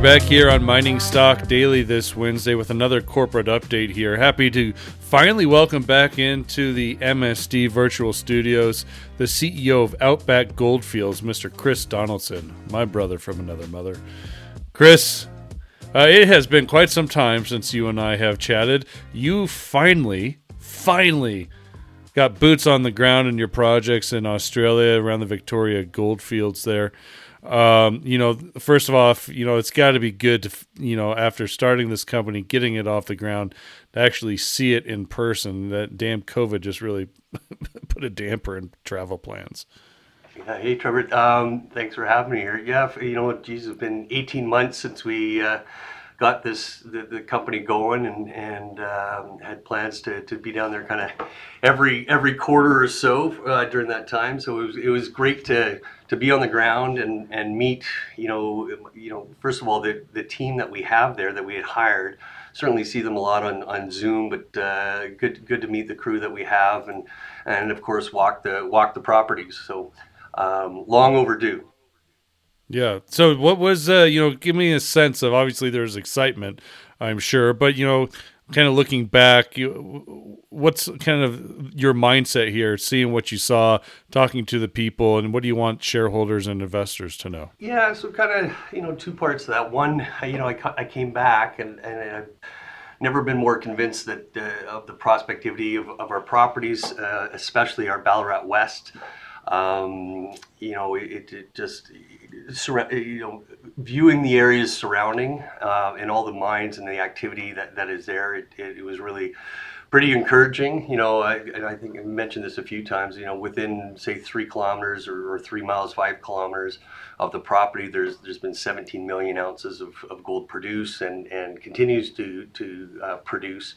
You're back here on Mining Stock Daily this Wednesday with another corporate update here. Happy to finally welcome back into the MSD virtual studios the CEO of Outback Goldfields, Mr. Chris Donaldson, my brother from another mother. Chris, uh, it has been quite some time since you and I have chatted. You finally, finally got boots on the ground in your projects in Australia around the Victoria Goldfields there um, you know, first of all, you know, it's got to be good to, you know, after starting this company, getting it off the ground, to actually see it in person. That damn COVID just really put a damper in travel plans. Yeah, hey, Trevor. Um, thanks for having me here. Yeah, you know, geez, it's been 18 months since we uh, got this the, the, company going and and um, had plans to, to be down there kind of every every quarter or so uh, during that time. So it was it was great to to be on the ground and and meet you know you know first of all the the team that we have there that we had hired. Certainly see them a lot on, on Zoom, but uh, good good to meet the crew that we have and and of course walk the walk the properties. So um, long overdue. Yeah. So what was uh, you know, give me a sense of obviously there's excitement, I'm sure, but you know, kind of looking back, you, what's kind of your mindset here, seeing what you saw, talking to the people, and what do you want shareholders and investors to know? Yeah, so kind of you know two parts to that. One, you know, I, I came back and and. I've never been more convinced that uh, of the prospectivity of, of our properties, uh, especially our Ballarat West. Um, you know, it, it just you know, viewing the areas surrounding uh, and all the mines and the activity that, that is there, it, it, it was really pretty encouraging. You know, I, and I think I mentioned this a few times. You know, within say three kilometers or, or, three miles, five kilometers of the property, there's there's been 17 million ounces of, of gold produced and and continues to to uh, produce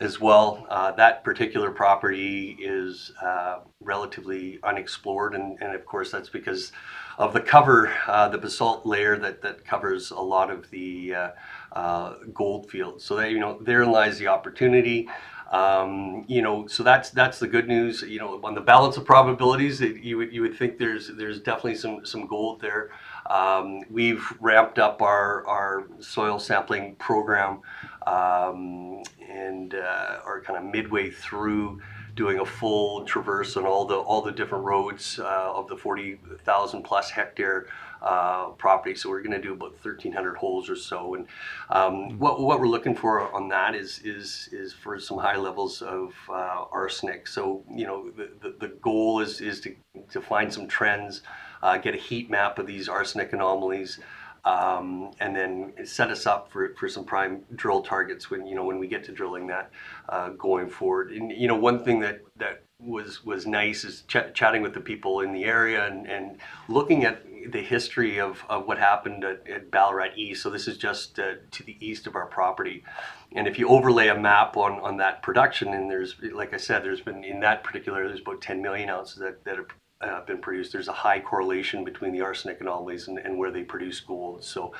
as well. Uh, that particular property is uh, relatively unexplored, and, and of course that's because of the cover, uh, the basalt layer that, that covers a lot of the uh, uh, gold fields. So that you know, therein lies the opportunity. Um, you know, so that's that's the good news. You know, on the balance of probabilities, it, you would you would think there's there's definitely some some gold there. Um, we've ramped up our our soil sampling program um, and uh, are kind of midway through doing a full traverse on all the all the different roads uh, of the 40,000 plus hectare uh, property. So we're going to do about 1,300 holes or so. And um, what, what we're looking for on that is is is for some high levels of uh, arsenic. So you know the, the, the, goal is is to to find some trends, uh, get a heat map of these arsenic anomalies um, and then set us up for, for some prime drill targets when you know when we get to drilling that uh, going forward. And you know one thing that that was was nice is ch- chatting with the people in the area and, and looking at the history of, of what happened at, at Ballarat East. So this is just uh, to the east of our property. And if you overlay a map on, on that production, and there's, like I said, there's been in that particular, there's about 10 million ounces that, that are uh, been produced, there's a high correlation between the arsenic anomalies and, and where they produce gold. So,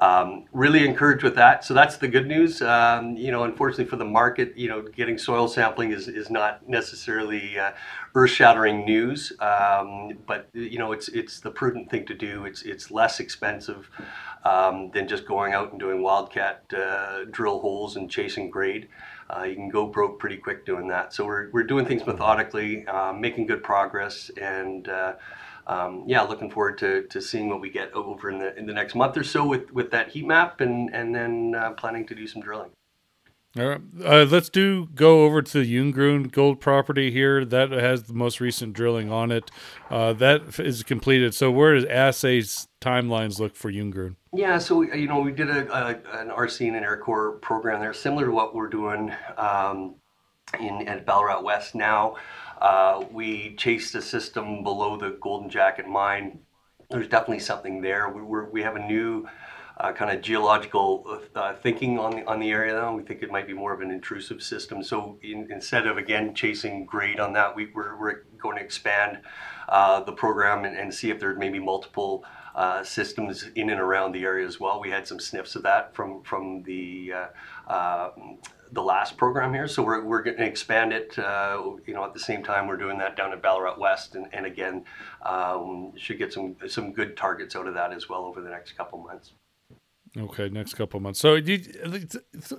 um, really encouraged with that. So that's the good news. Um, you know, unfortunately for the market, you know, getting soil sampling is, is not necessarily uh, earth-shattering news, um, but you know, it's it's the prudent thing to do. It's it's less expensive um, than just going out and doing wildcat uh, drill holes and chasing grade uh, you can go broke pretty quick doing that. So we're, we're doing things methodically, uh, making good progress, and uh, um, yeah, looking forward to, to seeing what we get over in the in the next month or so with, with that heat map, and and then uh, planning to do some drilling. All right, uh, let's do go over to the Yeungroon gold property here. That has the most recent drilling on it. Uh, that is completed. So where does assays timelines look for Yeungroon? Yeah, so you know we did a, a an RC and Aircore program there, similar to what we're doing um, in at Ballarat West now. Uh, we chased a system below the Golden Jacket mine. There's definitely something there. We, we have a new uh, kind of geological uh, thinking on the, on the area now. We think it might be more of an intrusive system. So in, instead of again chasing grade on that, we, we're, we're going to expand uh, the program and, and, see if there may be multiple uh, systems in and around the area as well. We had some sniffs of that from from the uh, uh, the last program here. So we're, we're going to expand it. Uh, you know, at the same time, we're doing that down at Ballarat West, and, and again, um, should get some some good targets out of that as well over the next couple months. Okay, next couple months. So, you,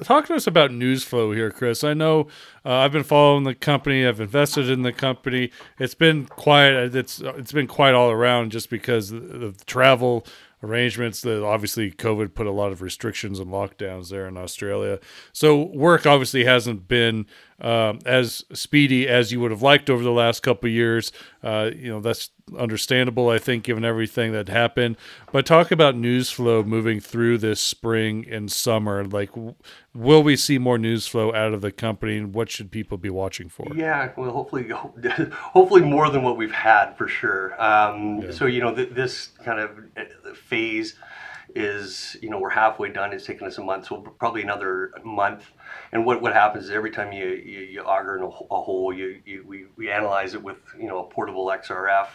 talk to us about news flow here, Chris. I know uh, I've been following the company. I've invested in the company. It's been quiet. It's it's been quiet all around, just because of the travel arrangements. That obviously COVID put a lot of restrictions and lockdowns there in Australia. So work obviously hasn't been um, as speedy as you would have liked over the last couple years. Uh, you know that's understandable, I think, given everything that happened. But talk about news flow moving through this spring and summer. Like, w- will we see more news flow out of the company, and what should people be watching for? Yeah, well, hopefully, hopefully more than what we've had for sure. Um, yeah. So you know, th- this kind of phase is you know we're halfway done. It's taken us a month, so probably another month. And what, what happens is every time you you, you auger in a, a hole, you, you we, we analyze it with you know a portable XRF.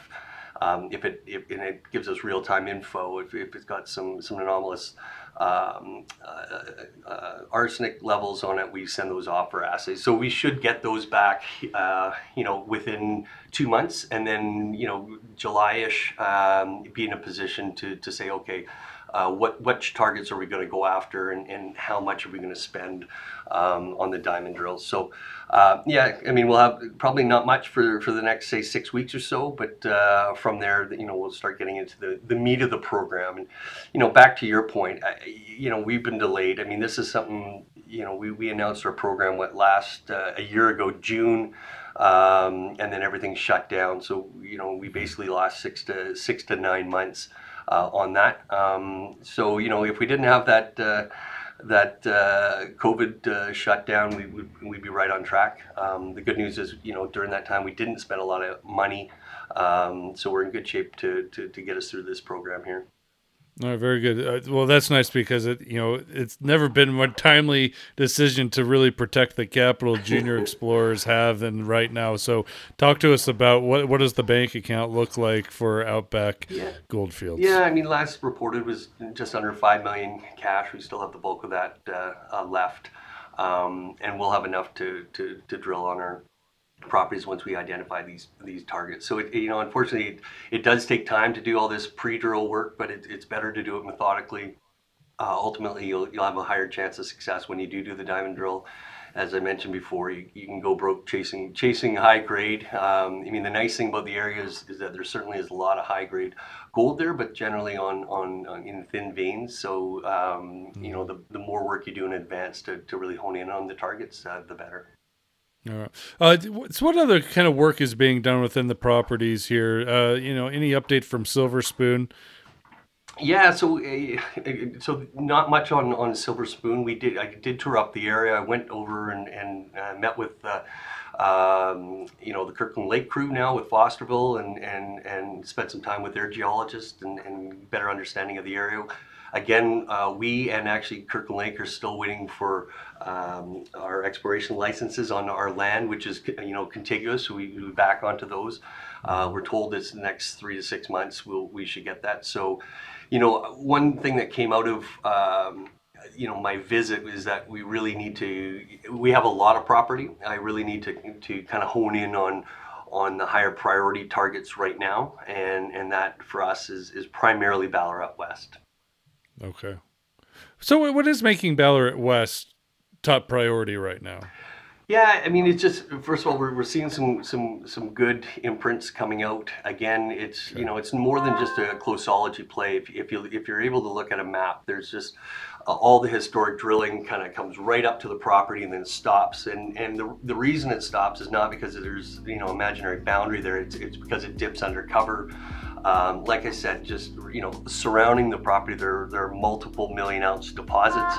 Um, if it if, and it gives us real time info if, if it's got some some anomalous um, uh, uh, arsenic levels on it, we send those off for assays. So we should get those back, uh, you know, within two months, and then you know, July-ish, um, be in a position to to say, okay, uh, what which targets are we going to go after and, and how much are we going to spend um, on the diamond drills? So uh, yeah i mean we'll have probably not much for for the next say six weeks or so but uh, from there you know we'll start getting into the, the meat of the program. And you know back to your point I, you know we've been delayed. I mean this is something you know we, we announced our program what last uh, a year ago june um, and then everything shut down. So you know we basically lost six to six to nine months on that. Um, so you know, if we didn't have that uh, that uh, COVID uh, shutdown, we would we'd be right on track. Um, the good news is, you know, during that time we didn't spend a lot of money, um, so we're in good shape to get us through this program here. All right, very good. Uh, well, that's nice because it, you know, it's never been a timely decision to really protect the capital junior explorers have than right now. So, talk to us about what what does the bank account look like for Outback yeah. Goldfields? Yeah, I mean, last reported was just under five million cash. We still have the bulk of that uh, uh, left, um, and we'll have enough to to, to drill on our properties once we identify these these targets. So it, you know, unfortunately, it, it does take time to do all this pre-drill work, but it, it's better to do it methodically. Uh, ultimately, you'll you'll have a higher chance of success when you do do the diamond drill. As I mentioned before, you, you can go broke chasing chasing high grade. Um, I mean, the nice thing about the area is, is that there certainly is a lot of high grade gold there, but generally on on, on in thin veins. So um, you know, the, the more work you do in advance to, to really hone in on the targets, uh, the better. All right. Uh, so, what other kind of work is being done within the properties here? Uh, you know, any update from Silver Spoon? Yeah, so uh, so not much on on Silver Spoon. We did I did tour up the area. I went over and and uh, met with. Um, you know the Kirkland Lake crew now with Fosterville and and and spent some time with their geologist and, and better understanding of the area. Again, uh, we and actually Kirkland Lake are still waiting for um, our exploration licenses on our land, which is you know contiguous. So we, we back onto those. Uh, we're told this next three to six months we'll, we should get that. So, you know, one thing that came out of um, you know my visit is that we really need to. We have a lot of property. I really need to to kind of hone in on on the higher priority targets right now, and and that for us is is primarily Ballarat West. Okay. So, what is making Ballarat West top priority right now? Yeah, I mean, it's just first of all, we're, we're seeing some some some good imprints coming out. Again, it's you know, it's more than just a closeology play. If, if you if you're able to look at a map, there's just uh, all the historic drilling kind of comes right up to the property and then stops. And and the, the reason it stops is not because there's you know imaginary boundary there. It's it's because it dips under cover. Um, like I said, just you know, surrounding the property, there there are multiple million ounce deposits,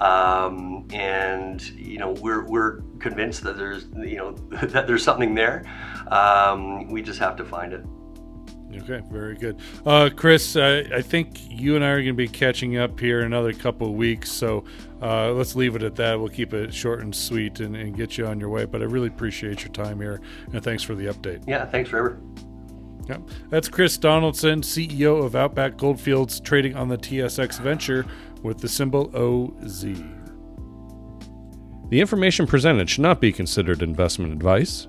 um, and you know we're we're convinced that there's you know that there's something there. Um, we just have to find it. Okay, very good. Uh, Chris, uh, I think you and I are going to be catching up here in another couple of weeks, so uh, let's leave it at that. We'll keep it short and sweet and, and, get you on your way. But I really appreciate your time here, and thanks for the update. Yeah, thanks, Trevor. Yep. That's Chris Donaldson, CEO of Outback Goldfields, trading on the TSX Venture with the symbol OZ. The information presented should not be considered investment advice.